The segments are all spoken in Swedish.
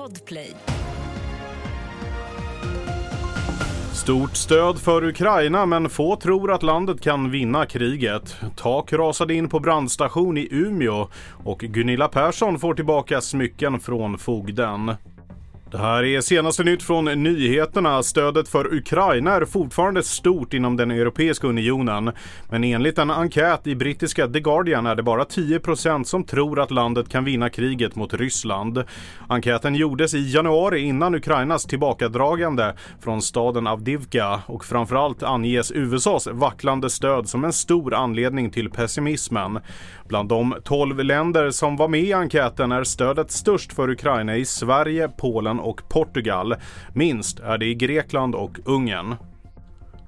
Podplay. Stort stöd för Ukraina men få tror att landet kan vinna kriget. Tak rasade in på brandstation i Umeå och Gunilla Persson får tillbaka smycken från fogden. Det här är senaste nytt från nyheterna. Stödet för Ukraina är fortfarande stort inom den Europeiska unionen. Men enligt en enkät i brittiska The Guardian är det bara 10% som tror att landet kan vinna kriget mot Ryssland. Enkäten gjordes i januari innan Ukrainas tillbakadragande från staden Avdivka och framförallt anges USAs vacklande stöd som en stor anledning till pessimismen. Bland de 12 länder som var med i enkäten är stödet störst för Ukraina i Sverige, Polen och Portugal. Minst är det i Grekland och Ungern.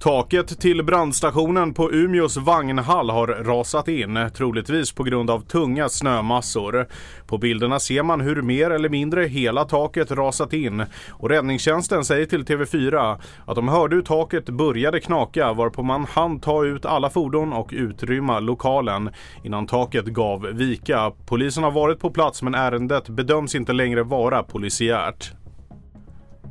Taket till brandstationen på Umeås vagnhall har rasat in, troligtvis på grund av tunga snömassor. På bilderna ser man hur mer eller mindre hela taket rasat in och räddningstjänsten säger till TV4 att de hörde hur taket började knaka varpå man hann ta ut alla fordon och utrymma lokalen innan taket gav vika. Polisen har varit på plats men ärendet bedöms inte längre vara polisiärt.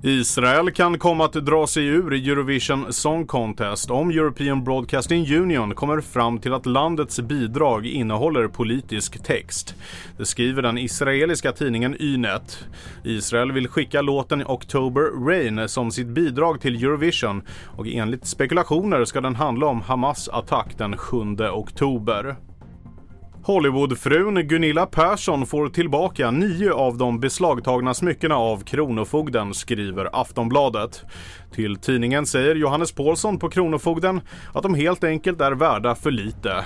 Israel kan komma att dra sig ur Eurovision Song Contest om European Broadcasting Union kommer fram till att landets bidrag innehåller politisk text. Det skriver den israeliska tidningen Ynet. Israel vill skicka låten October Rain som sitt bidrag till Eurovision och enligt spekulationer ska den handla om Hamas attack den 7 oktober. Hollywoodfrun Gunilla Persson får tillbaka nio av de beslagtagna smyckena av Kronofogden, skriver Aftonbladet. Till tidningen säger Johannes Paulsson på Kronofogden att de helt enkelt är värda för lite.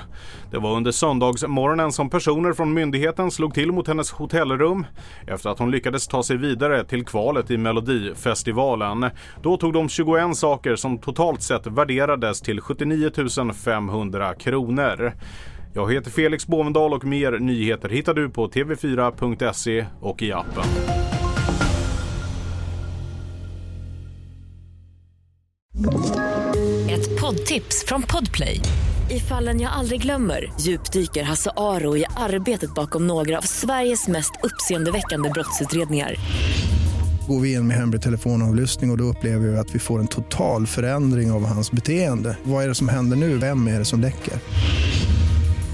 Det var under söndagsmorgonen som personer från myndigheten slog till mot hennes hotellrum efter att hon lyckades ta sig vidare till kvalet i Melodifestivalen. Då tog de 21 saker som totalt sett värderades till 79 500 kronor. Jag heter Felix Bovendal och mer nyheter hittar du på tv4.se och i appen. Ett poddtips från Podplay. I fallen jag aldrig glömmer djupdyker Hasse Aro i arbetet bakom några av Sveriges mest uppseendeväckande brottsutredningar. Går vi in med hemlig telefonavlyssning och, och då upplever vi att vi får en total förändring av hans beteende. Vad är det som händer nu? Vem är det som läcker?